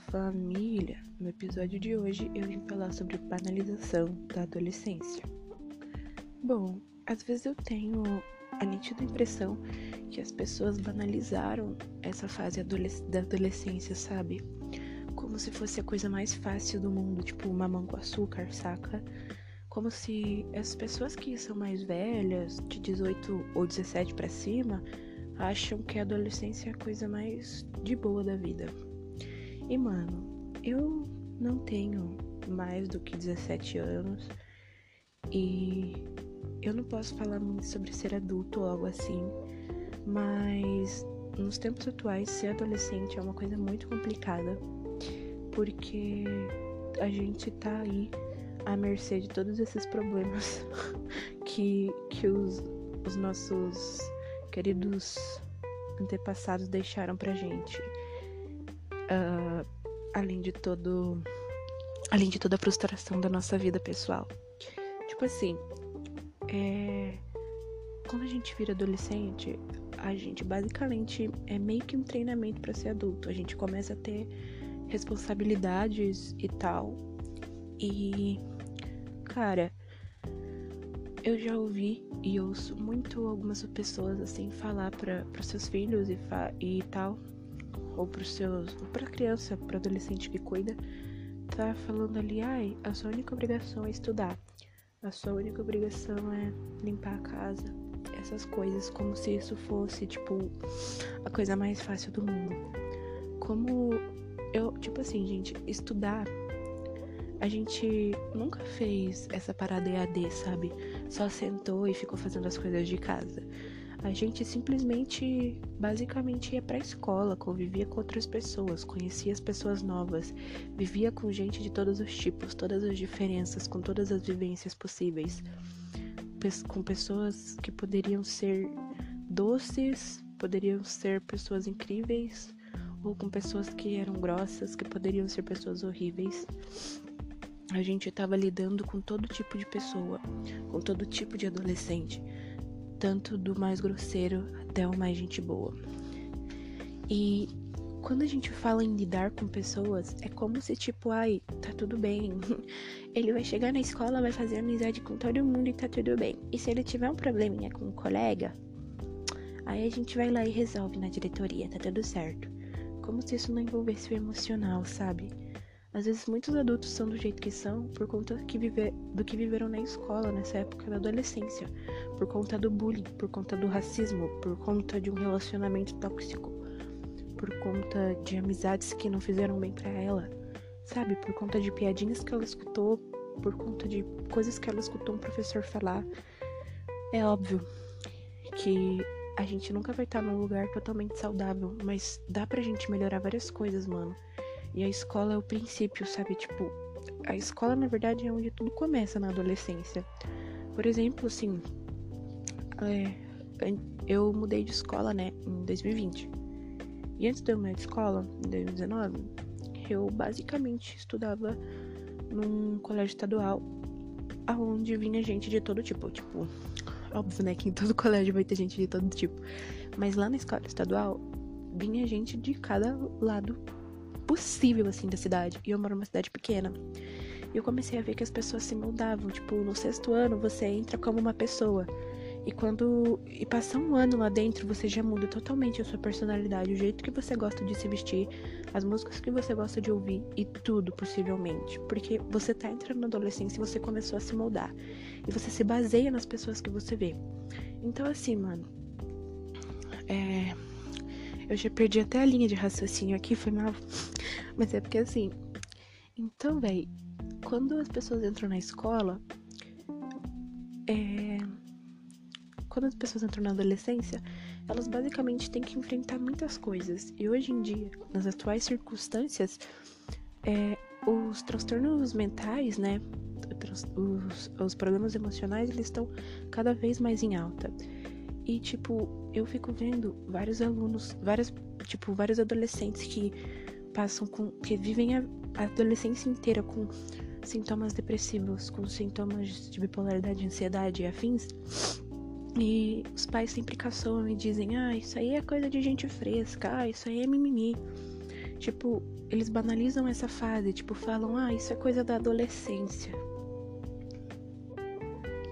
família! No episódio de hoje eu vim falar sobre banalização da adolescência. Bom, às vezes eu tenho a nítida impressão que as pessoas banalizaram essa fase da adolescência, sabe? Como se fosse a coisa mais fácil do mundo, tipo mamão com açúcar, saca? Como se as pessoas que são mais velhas, de 18 ou 17 para cima, acham que a adolescência é a coisa mais de boa da vida. E mano, eu não tenho mais do que 17 anos e eu não posso falar muito sobre ser adulto ou algo assim, mas nos tempos atuais ser adolescente é uma coisa muito complicada porque a gente tá aí à mercê de todos esses problemas que, que os, os nossos queridos antepassados deixaram pra gente. Uh, além de todo. Além de toda a frustração da nossa vida pessoal. Tipo assim, é, quando a gente vira adolescente, a gente basicamente é meio que um treinamento para ser adulto. A gente começa a ter responsabilidades e tal. E, cara, eu já ouvi e ouço muito algumas pessoas assim falar para seus filhos e, e tal, ou para seus, ou para criança, para adolescente que cuida, tá falando ali, ai, a sua única obrigação é estudar. A sua única obrigação é limpar a casa. Essas coisas, como se isso fosse, tipo, a coisa mais fácil do mundo. Como eu, tipo assim, gente, estudar a gente nunca fez essa parada EAD, sabe? Só sentou e ficou fazendo as coisas de casa. A gente simplesmente, basicamente, ia pra escola, convivia com outras pessoas, conhecia as pessoas novas, vivia com gente de todos os tipos, todas as diferenças, com todas as vivências possíveis. Com pessoas que poderiam ser doces, poderiam ser pessoas incríveis, ou com pessoas que eram grossas, que poderiam ser pessoas horríveis a gente estava lidando com todo tipo de pessoa, com todo tipo de adolescente, tanto do mais grosseiro até o mais gente boa. E quando a gente fala em lidar com pessoas, é como se tipo, ai, tá tudo bem. Ele vai chegar na escola, vai fazer amizade com todo mundo e tá tudo bem. E se ele tiver um probleminha com um colega, aí a gente vai lá e resolve na diretoria, tá tudo certo. Como se isso não envolvesse o emocional, sabe? Às vezes muitos adultos são do jeito que são por conta que viver, do que viveram na escola nessa época da adolescência, por conta do bullying, por conta do racismo, por conta de um relacionamento tóxico, por conta de amizades que não fizeram bem para ela, sabe? Por conta de piadinhas que ela escutou, por conta de coisas que ela escutou um professor falar. É óbvio que a gente nunca vai estar num lugar totalmente saudável, mas dá pra gente melhorar várias coisas, mano. E a escola é o princípio, sabe? Tipo, a escola na verdade é onde tudo começa na adolescência. Por exemplo, assim, é, eu mudei de escola, né, em 2020. E antes de eu mudar de escola, em 2019, eu basicamente estudava num colégio estadual, aonde vinha gente de todo tipo. Tipo, óbvio, né, que em todo colégio vai ter gente de todo tipo. Mas lá na escola estadual, vinha gente de cada lado possível, assim, da cidade. E eu moro numa cidade pequena. E eu comecei a ver que as pessoas se moldavam. Tipo, no sexto ano você entra como uma pessoa. E quando. E passar um ano lá dentro, você já muda totalmente a sua personalidade, o jeito que você gosta de se vestir, as músicas que você gosta de ouvir e tudo, possivelmente. Porque você tá entrando na adolescência e você começou a se moldar. E você se baseia nas pessoas que você vê. Então, assim, mano. É. Eu já perdi até a linha de raciocínio aqui, foi mal. Mas é porque assim. Então, velho, quando as pessoas entram na escola. É. Quando as pessoas entram na adolescência, elas basicamente têm que enfrentar muitas coisas. E hoje em dia, nas atuais circunstâncias, é, os transtornos mentais, né? Os, os problemas emocionais, eles estão cada vez mais em alta. E, tipo, eu fico vendo vários alunos, várias, tipo, vários adolescentes que passam com. que vivem a, adolescência inteira com sintomas depressivos, com sintomas de bipolaridade, ansiedade e afins. E os pais sempre caçam e dizem: ah, isso aí é coisa de gente fresca, ah, isso aí é mimimi. Tipo, eles banalizam essa fase, tipo, falam, ah, isso é coisa da adolescência.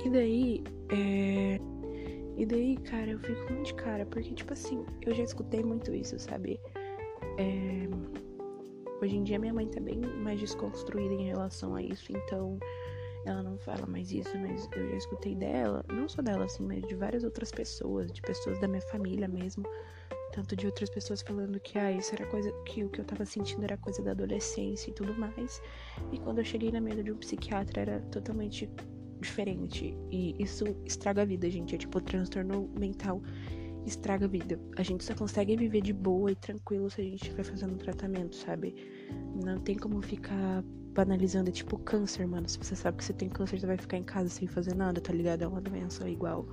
E daí, é... E daí, cara, eu fico muito de cara, porque, tipo assim, eu já escutei muito isso, sabe? É... Hoje em dia minha mãe tá bem mais desconstruída em relação a isso, então ela não fala mais isso, mas eu já escutei dela, não só dela, assim, mas de várias outras pessoas, de pessoas da minha família mesmo, tanto de outras pessoas falando que, ah, isso era coisa, que o que eu tava sentindo era coisa da adolescência e tudo mais. E quando eu cheguei na mesa de um psiquiatra era totalmente diferente. E isso estraga a vida, gente. É tipo, transtorno mental estraga a vida. A gente só consegue viver de boa e tranquilo se a gente estiver fazendo tratamento, sabe? Não tem como ficar banalizando. É tipo câncer, mano. Se você sabe que você tem câncer, você vai ficar em casa sem fazer nada, tá ligado? É uma doença igual.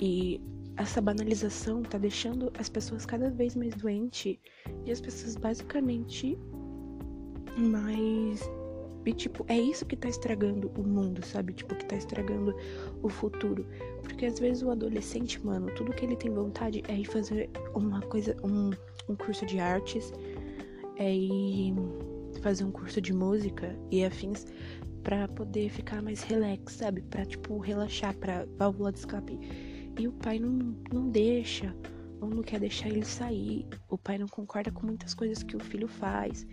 E essa banalização tá deixando as pessoas cada vez mais doentes e as pessoas basicamente mais e, tipo, é isso que tá estragando o mundo, sabe? Tipo, que tá estragando o futuro. Porque às vezes o adolescente, mano, tudo que ele tem vontade é ir fazer uma coisa, um, um curso de artes, é ir fazer um curso de música e afins para poder ficar mais relax, sabe? Pra, tipo, relaxar, pra válvula de escape. E o pai não, não deixa, ou não quer deixar ele sair. O pai não concorda com muitas coisas que o filho faz.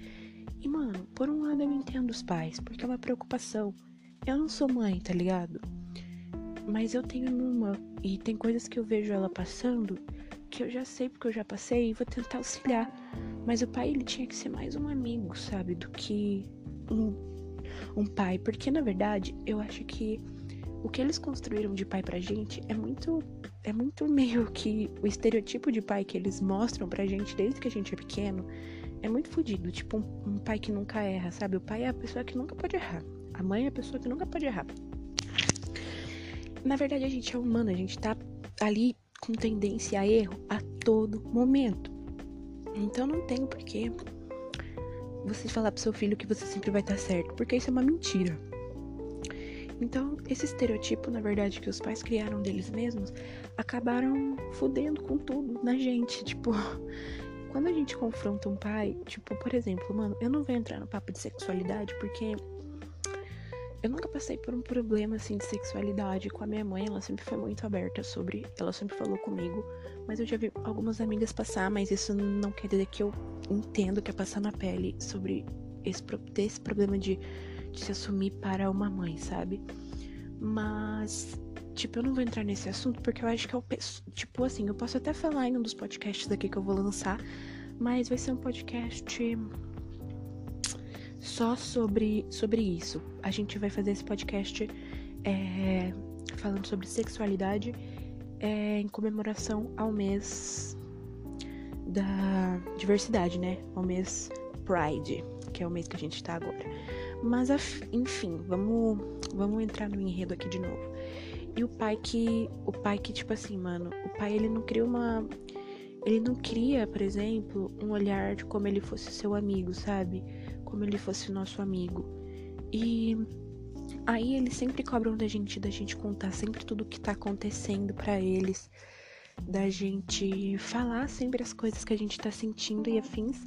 E, mano, por um lado eu entendo os pais, porque é uma preocupação. Eu não sou mãe, tá ligado? Mas eu tenho uma e tem coisas que eu vejo ela passando que eu já sei porque eu já passei e vou tentar auxiliar. Mas o pai, ele tinha que ser mais um amigo, sabe? Do que um, um pai. Porque, na verdade, eu acho que o que eles construíram de pai pra gente é muito. É muito meio que o estereotipo de pai que eles mostram pra gente desde que a gente é pequeno é muito fodido. Tipo, um, um, pai que nunca erra, sabe? O pai é a pessoa que nunca pode errar. A mãe é a pessoa que nunca pode errar. Na verdade, a gente é humano, a gente tá ali com tendência a erro a todo momento. Então não tem porquê você falar pro seu filho que você sempre vai estar certo, porque isso é uma mentira. Então, esse estereotipo, na verdade, que os pais criaram deles mesmos, acabaram fudendo com tudo na gente. Tipo, quando a gente confronta um pai, tipo, por exemplo, mano, eu não vou entrar no papo de sexualidade porque eu nunca passei por um problema assim de sexualidade com a minha mãe, ela sempre foi muito aberta sobre, ela sempre falou comigo, mas eu já vi algumas amigas passar, mas isso não quer dizer que eu entendo que é passar na pele sobre esse, esse problema de, de se assumir para uma mãe, sabe? Mas Tipo, eu não vou entrar nesse assunto porque eu acho que é o. Tipo assim, eu posso até falar em um dos podcasts daqui que eu vou lançar, mas vai ser um podcast só sobre, sobre isso. A gente vai fazer esse podcast é, falando sobre sexualidade é, em comemoração ao mês da diversidade, né? Ao mês Pride, que é o mês que a gente tá agora. Mas, enfim, vamos, vamos entrar no enredo aqui de novo. E o pai que. O pai que, tipo assim, mano, o pai ele não cria uma. Ele não cria, por exemplo, um olhar de como ele fosse seu amigo, sabe? Como ele fosse nosso amigo. E aí eles sempre cobram da gente, da gente contar sempre tudo o que tá acontecendo para eles, da gente falar sempre as coisas que a gente tá sentindo e afins.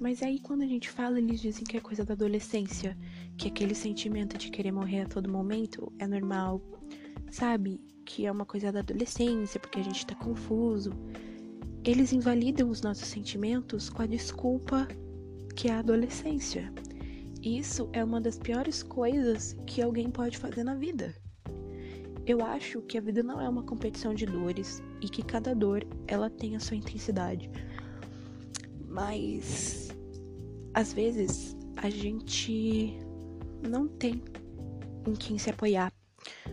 Mas aí quando a gente fala, eles dizem que é coisa da adolescência, que aquele sentimento de querer morrer a todo momento é normal, sabe? Que é uma coisa da adolescência, porque a gente tá confuso. Eles invalidam os nossos sentimentos com a desculpa que é a adolescência. Isso é uma das piores coisas que alguém pode fazer na vida. Eu acho que a vida não é uma competição de dores e que cada dor ela tem a sua intensidade. Mas às vezes a gente não tem em quem se apoiar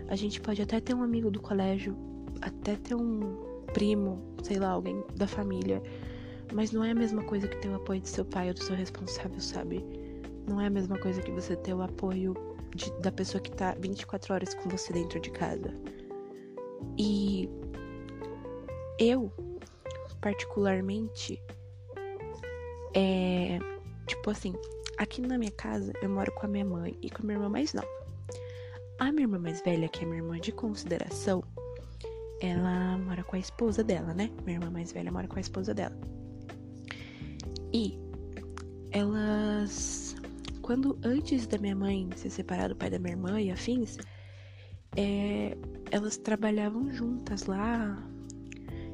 a gente pode até ter um amigo do colégio, até ter um primo, sei lá, alguém da família, mas não é a mesma coisa que ter o apoio do seu pai ou do seu responsável, sabe? Não é a mesma coisa que você ter o apoio de, da pessoa que tá 24 horas com você dentro de casa. E eu, particularmente, é. Tipo assim, aqui na minha casa eu moro com a minha mãe e com a minha irmã mais nova. A minha irmã mais velha, que é minha irmã de consideração, ela mora com a esposa dela, né? Minha irmã mais velha mora com a esposa dela. E elas. Quando antes da minha mãe se separar do pai da minha irmã e afins, é, elas trabalhavam juntas lá.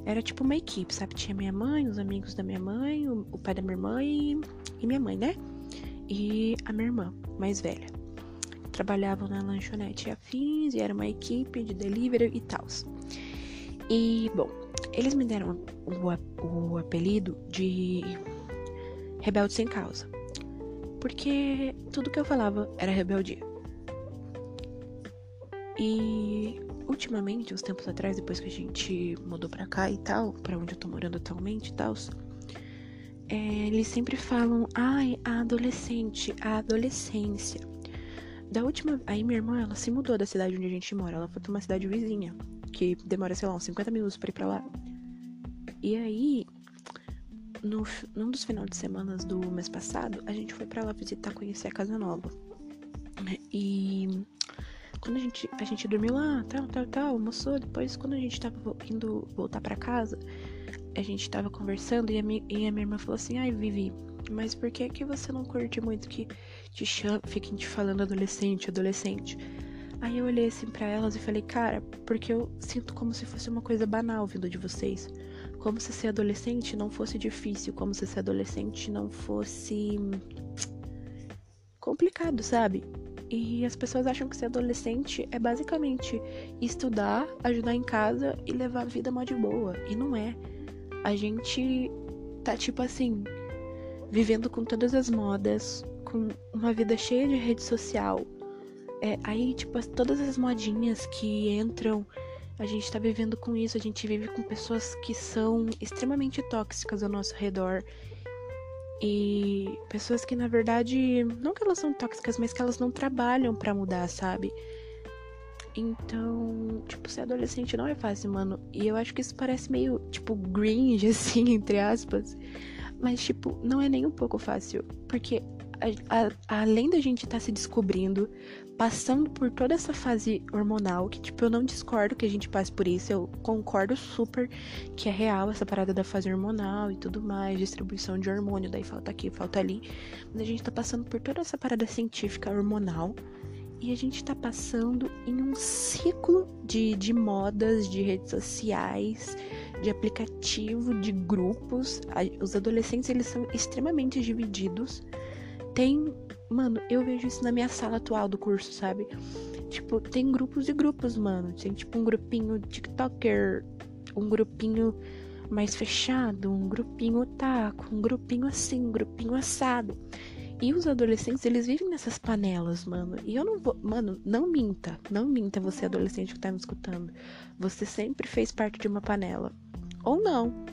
Era tipo uma equipe, sabe? Tinha minha mãe, os amigos da minha mãe, o, pai da minha irmã e, e minha mãe, né? E a minha irmã, mais velha. Trabalhavam na lanchonete afins e era uma equipe de delivery e tal. E, bom, eles me deram o, o apelido de rebelde sem causa. Porque tudo que eu falava era rebeldia. E ultimamente, uns tempos atrás, depois que a gente mudou pra cá e tal, pra onde eu tô morando atualmente e tal, é, eles sempre falam, ai, a adolescente, a adolescência. Da última. Aí minha irmã, ela se mudou da cidade onde a gente mora. Ela foi pra uma cidade vizinha, que demora, sei lá, uns 50 minutos pra ir pra lá. E aí, no, num dos finais de semana do mês passado, a gente foi para lá visitar, conhecer a casa nova. E quando a gente, a gente dormiu lá, tal, tal, tal, almoçou. Depois, quando a gente tava indo voltar para casa, a gente tava conversando e a, e a minha irmã falou assim: Ai, Vivi, mas por que que você não curte muito que te cham, fiquem te falando adolescente, adolescente? Aí eu olhei assim para elas e falei: Cara, porque eu sinto como se fosse uma coisa banal vindo de vocês. Como se ser adolescente não fosse difícil, como se ser adolescente não fosse complicado, sabe? E as pessoas acham que ser adolescente é basicamente estudar, ajudar em casa e levar a vida mó de boa. E não é. A gente tá tipo assim, vivendo com todas as modas, com uma vida cheia de rede social. É, aí, tipo, todas as modinhas que entram a gente tá vivendo com isso, a gente vive com pessoas que são extremamente tóxicas ao nosso redor. E pessoas que na verdade, não que elas são tóxicas, mas que elas não trabalham para mudar, sabe? Então, tipo, ser adolescente não é fácil, mano. E eu acho que isso parece meio, tipo, cringe, assim, entre aspas. Mas, tipo, não é nem um pouco fácil. Porque a, a, além da gente estar tá se descobrindo, passando por toda essa fase hormonal, que tipo, eu não discordo que a gente passe por isso, eu concordo super que é real essa parada da fase hormonal e tudo mais, distribuição de hormônio, daí falta aqui, falta ali. Mas a gente tá passando por toda essa parada científica hormonal e a gente tá passando em um ciclo de, de modas, de redes sociais, de aplicativo, de grupos. Os adolescentes, eles são extremamente divididos. Tem Mano, eu vejo isso na minha sala atual do curso, sabe? Tipo, tem grupos e grupos, mano. Tem tipo um grupinho TikToker, um grupinho mais fechado, um grupinho otaku, um grupinho assim, um grupinho assado. E os adolescentes, eles vivem nessas panelas, mano. E eu não vou. Mano, não minta. Não minta você, adolescente que tá me escutando. Você sempre fez parte de uma panela. Ou não.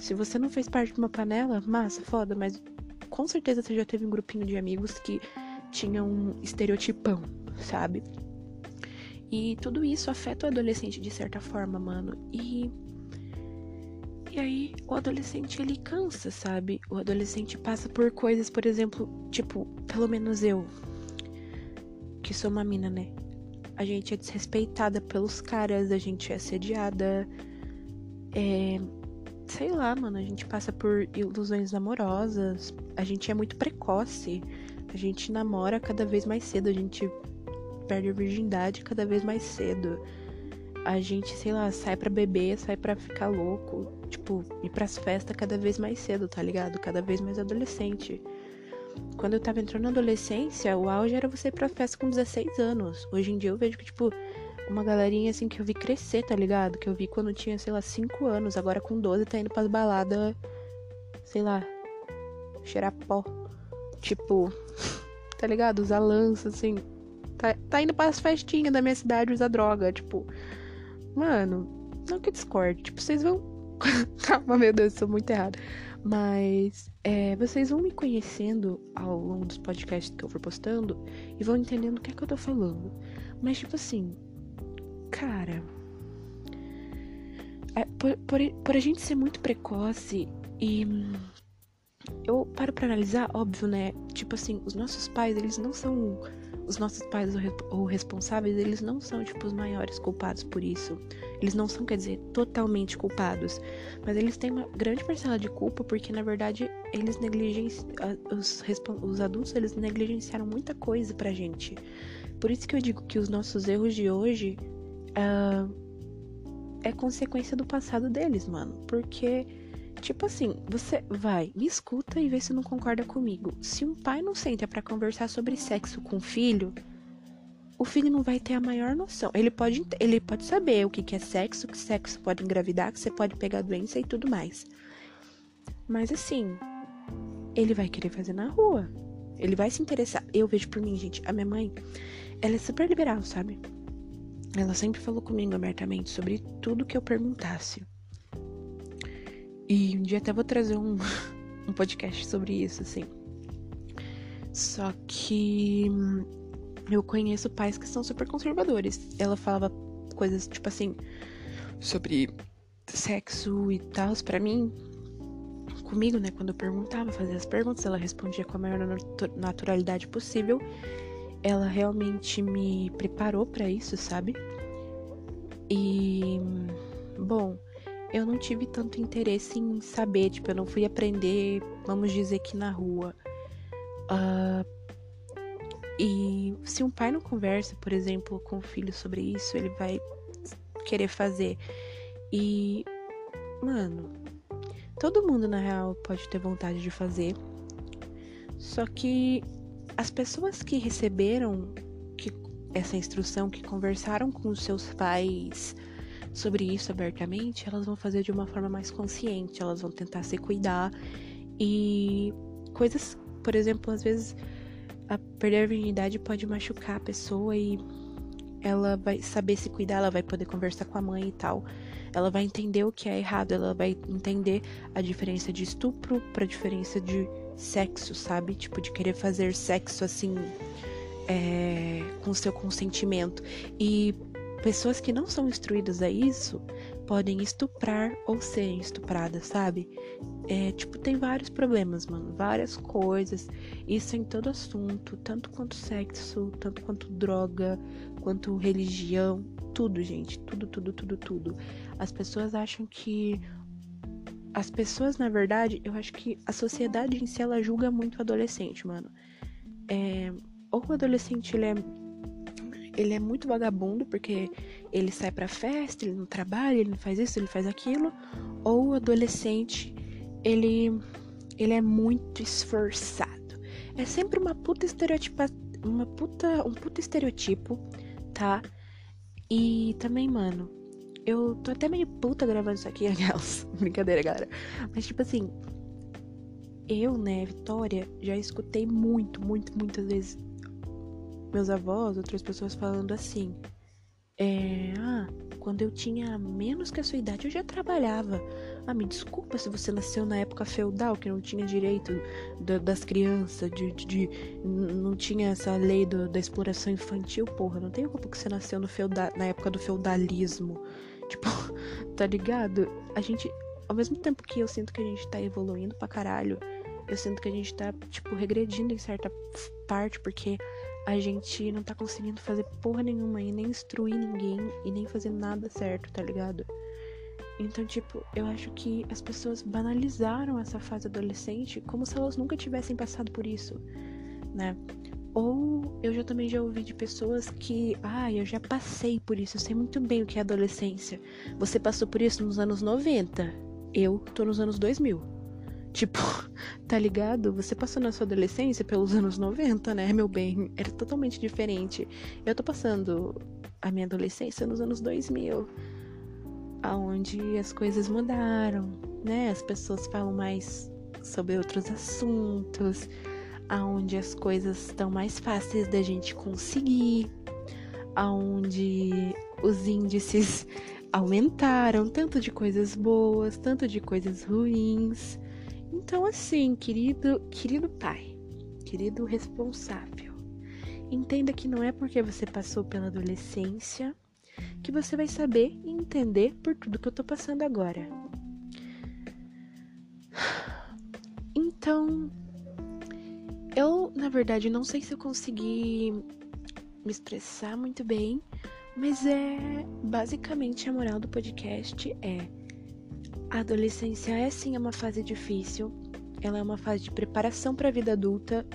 Se você não fez parte de uma panela, massa, foda, mas com certeza você já teve um grupinho de amigos que tinham um estereotipão, sabe? E tudo isso afeta o adolescente de certa forma, mano. E. E aí, o adolescente ele cansa, sabe? O adolescente passa por coisas, por exemplo, tipo, pelo menos eu, que sou uma mina, né? A gente é desrespeitada pelos caras, a gente é assediada. É, sei lá, mano, a gente passa por ilusões amorosas, a gente é muito precoce, a gente namora cada vez mais cedo, a gente perde a virgindade cada vez mais cedo. A gente, sei lá, sai pra beber, sai pra ficar louco, tipo, ir pras festas cada vez mais cedo, tá ligado? Cada vez mais adolescente. Quando eu tava entrando na adolescência, o auge era você ir pra festa com 16 anos. Hoje em dia eu vejo que, tipo, uma galerinha assim que eu vi crescer, tá ligado? Que eu vi quando tinha, sei lá, 5 anos, agora com 12 tá indo pras baladas, sei lá, cheirar pó. Tipo, tá ligado? Usar lança, assim. Tá, tá indo pras festinhas da minha cidade usar droga, tipo. Mano, não que discorde, tipo, vocês vão. Calma, meu Deus, sou muito errado. Mas é, vocês vão me conhecendo ao longo dos podcasts que eu for postando e vão entendendo o que é que eu tô falando. Mas, tipo assim, cara. É, por, por, por, a gente ser muito precoce e. Eu paro pra analisar, óbvio, né? Tipo assim, os nossos pais, eles não são os nossos pais ou responsáveis, eles não são, tipo, os maiores culpados por isso. Eles não são, quer dizer, totalmente culpados. Mas eles têm uma grande parcela de culpa porque, na verdade, eles negligenciam. Os, os adultos, eles negligenciaram muita coisa pra gente. Por isso que eu digo que os nossos erros de hoje. Uh, é consequência do passado deles, mano. Porque Tipo assim, você vai, me escuta e vê se não concorda comigo. Se um pai não senta para conversar sobre sexo com o filho, o filho não vai ter a maior noção. Ele pode, ele pode saber o que é sexo, que sexo pode engravidar, que você pode pegar doença e tudo mais. Mas assim, ele vai querer fazer na rua. Ele vai se interessar. Eu vejo por mim, gente. A minha mãe, ela é super liberal, sabe? Ela sempre falou comigo abertamente sobre tudo que eu perguntasse. E um dia até vou trazer um, um podcast sobre isso, assim. Só que eu conheço pais que são super conservadores. Ela falava coisas tipo assim sobre sexo e tal para mim. Comigo, né, quando eu perguntava, fazia as perguntas, ela respondia com a maior naturalidade possível. Ela realmente me preparou para isso, sabe? E bom, eu não tive tanto interesse em saber, tipo, eu não fui aprender, vamos dizer que na rua. Uh, e se um pai não conversa, por exemplo, com o filho sobre isso, ele vai querer fazer. E, mano, todo mundo na real pode ter vontade de fazer. Só que as pessoas que receberam que, essa instrução, que conversaram com os seus pais, sobre isso abertamente, elas vão fazer de uma forma mais consciente, elas vão tentar se cuidar e coisas, por exemplo, às vezes a perder a virgindade pode machucar a pessoa e ela vai saber se cuidar, ela vai poder conversar com a mãe e tal. Ela vai entender o que é errado, ela vai entender a diferença de estupro para diferença de sexo, sabe? Tipo, de querer fazer sexo assim, é, com seu consentimento. E pessoas que não são instruídas a isso podem estuprar ou serem estupradas, sabe? É, tipo, tem vários problemas, mano. Várias coisas. Isso em todo assunto, tanto quanto sexo, tanto quanto droga, quanto religião. Tudo, gente. Tudo, tudo, tudo, tudo. As pessoas acham que. As pessoas, na verdade, eu acho que a sociedade em si ela julga muito o adolescente, mano. É, ou o adolescente ele é ele é muito vagabundo porque ele sai pra festa, ele não trabalha, ele não faz isso, ele faz aquilo. Ou o adolescente, ele, ele é muito esforçado. É sempre uma puta estereotipa, uma puta, um puta estereotipo, tá? E também, mano, eu tô até meio puta gravando isso aqui, aquelas. Brincadeira, galera. Mas tipo assim, eu, né, Vitória, já escutei muito, muito, muitas vezes meus avós, outras pessoas falando assim: é, ah, quando eu tinha menos que a sua idade, eu já trabalhava. Ah, me desculpa se você nasceu na época feudal, que não tinha direito da, das crianças, de, de, de, não tinha essa lei do, da exploração infantil, porra. Não tem culpa que você nasceu no feuda, na época do feudalismo. Tipo, tá ligado? A gente, ao mesmo tempo que eu sinto que a gente tá evoluindo pra caralho, eu sinto que a gente tá, tipo, regredindo em certa parte, porque a gente não tá conseguindo fazer porra nenhuma e nem instruir ninguém e nem fazer nada certo, tá ligado? Então, tipo, eu acho que as pessoas banalizaram essa fase adolescente como se elas nunca tivessem passado por isso, né? Ou eu já também já ouvi de pessoas que, ah, eu já passei por isso, eu sei muito bem o que é adolescência. Você passou por isso nos anos 90, eu tô nos anos 2000. Tipo, tá ligado? Você passou na sua adolescência pelos anos 90, né, meu bem? Era totalmente diferente. Eu tô passando a minha adolescência nos anos 2000, aonde as coisas mudaram, né? As pessoas falam mais sobre outros assuntos, aonde as coisas estão mais fáceis da gente conseguir, aonde os índices aumentaram, tanto de coisas boas, tanto de coisas ruins. Então, assim, querido, querido pai, querido responsável, entenda que não é porque você passou pela adolescência que você vai saber e entender por tudo que eu tô passando agora. Então, eu, na verdade, não sei se eu consegui me expressar muito bem, mas é basicamente a moral do podcast é a adolescência é sim uma fase difícil, ela é uma fase de preparação para a vida adulta.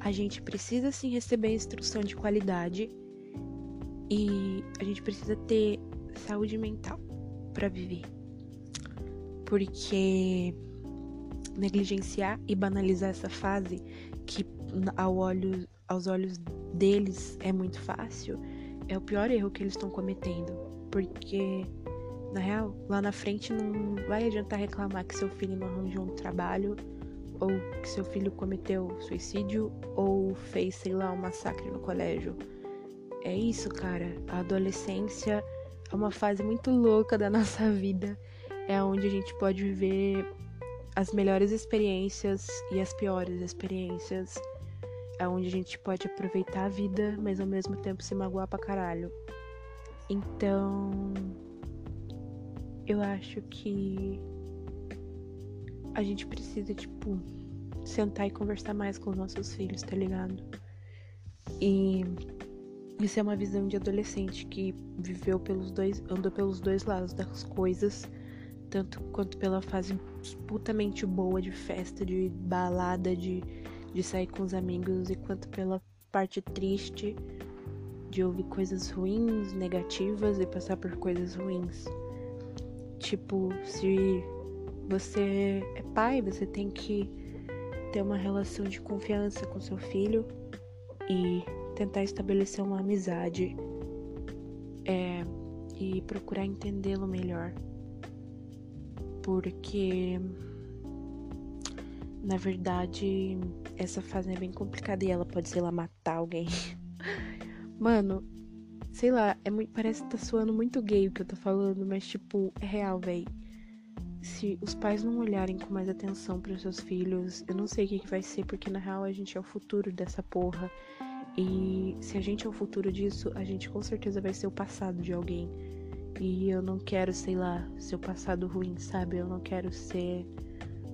A gente precisa sim receber instrução de qualidade e a gente precisa ter saúde mental para viver. Porque negligenciar e banalizar essa fase que ao olho, aos olhos deles é muito fácil, é o pior erro que eles estão cometendo. Porque, na real, lá na frente não vai adiantar reclamar que seu filho não arranjou um trabalho, ou que seu filho cometeu suicídio, ou fez, sei lá, um massacre no colégio. É isso, cara. A adolescência é uma fase muito louca da nossa vida. É onde a gente pode viver as melhores experiências e as piores experiências. É onde a gente pode aproveitar a vida, mas ao mesmo tempo se magoar pra caralho. Então, eu acho que a gente precisa, tipo, sentar e conversar mais com os nossos filhos, tá ligado? E isso é uma visão de adolescente que viveu pelos dois, andou pelos dois lados das coisas tanto quanto pela fase putamente boa de festa, de balada, de, de sair com os amigos, e quanto pela parte triste de ouvir coisas ruins, negativas e passar por coisas ruins. Tipo, se você é pai, você tem que ter uma relação de confiança com seu filho e tentar estabelecer uma amizade é, e procurar entendê-lo melhor porque na verdade essa fase é bem complicada e ela pode, sei lá, matar alguém. Mano, sei lá, é muito, parece que tá soando muito gay o que eu tô falando, mas tipo, é real, véi. Se os pais não olharem com mais atenção para seus filhos, eu não sei o que, que vai ser, porque na real a gente é o futuro dessa porra. E se a gente é o futuro disso, a gente com certeza vai ser o passado de alguém. E eu não quero, sei lá, ser o passado ruim, sabe? Eu não quero ser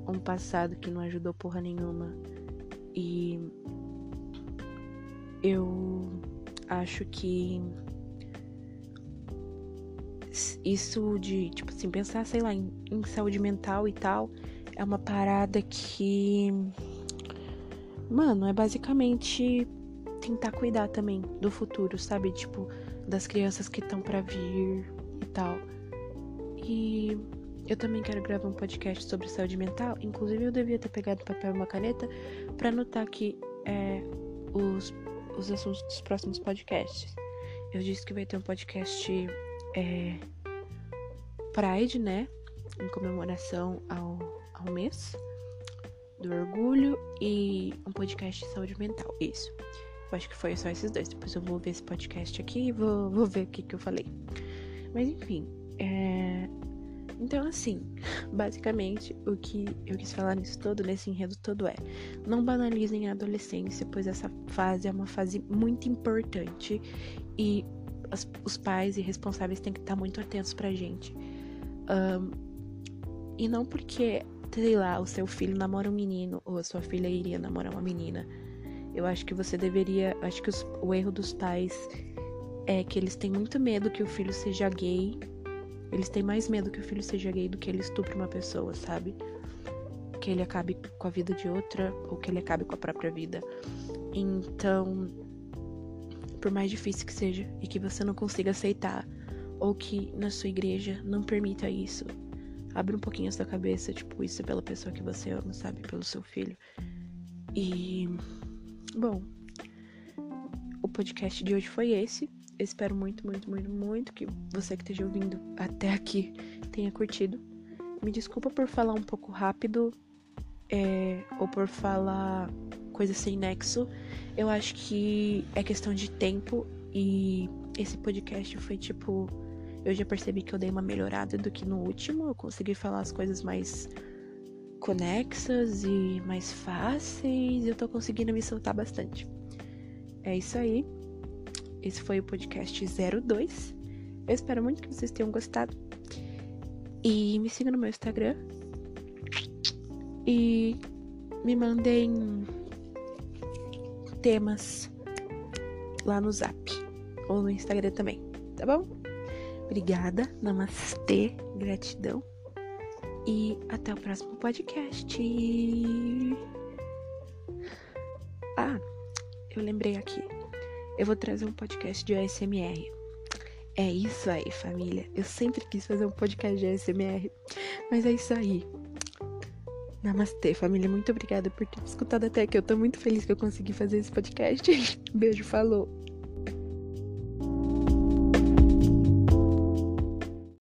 um passado que não ajudou porra nenhuma. E eu acho que isso de, tipo assim, pensar, sei lá, em, em saúde mental e tal, é uma parada que. Mano, é basicamente tentar cuidar também do futuro, sabe? Tipo, das crianças que estão para vir, e tal. E eu também quero gravar um podcast sobre saúde mental. Inclusive, eu devia ter pegado papel e uma caneta para anotar aqui é, os, os assuntos dos próximos podcasts. Eu disse que vai ter um podcast é, Pride, né? Em comemoração ao, ao mês do orgulho e um podcast de saúde mental. Isso. Eu acho que foi só esses dois. Depois eu vou ver esse podcast aqui e vou, vou ver o que, que eu falei. Mas enfim, é... Então, assim, basicamente o que eu quis falar nisso todo, nesse enredo todo é: não banalizem a adolescência, pois essa fase é uma fase muito importante e as, os pais e responsáveis têm que estar muito atentos pra gente. Um, e não porque, sei lá, o seu filho namora um menino ou a sua filha iria namorar uma menina. Eu acho que você deveria. Acho que os, o erro dos pais é que eles têm muito medo que o filho seja gay. Eles têm mais medo que o filho seja gay do que ele estupre uma pessoa, sabe? Que ele acabe com a vida de outra ou que ele acabe com a própria vida. Então, por mais difícil que seja e que você não consiga aceitar ou que na sua igreja não permita isso, abre um pouquinho a sua cabeça, tipo, isso é pela pessoa que você ama, sabe? Pelo seu filho. E, bom, o podcast de hoje foi esse espero muito, muito, muito, muito que você que esteja ouvindo até aqui tenha curtido. Me desculpa por falar um pouco rápido é, ou por falar coisas sem nexo. Eu acho que é questão de tempo e esse podcast foi tipo. Eu já percebi que eu dei uma melhorada do que no último. Eu consegui falar as coisas mais conexas e mais fáceis. Eu tô conseguindo me soltar bastante. É isso aí. Esse foi o podcast 02. Eu espero muito que vocês tenham gostado. E me sigam no meu Instagram. E me mandem temas lá no Zap ou no Instagram também, tá bom? Obrigada, namastê, gratidão e até o próximo podcast. Ah, eu lembrei aqui. Eu vou trazer um podcast de ASMR. É isso aí, família. Eu sempre quis fazer um podcast de ASMR, mas é isso aí. Namastê, família. Muito obrigada por ter escutado até aqui. Eu tô muito feliz que eu consegui fazer esse podcast. Beijo, falou.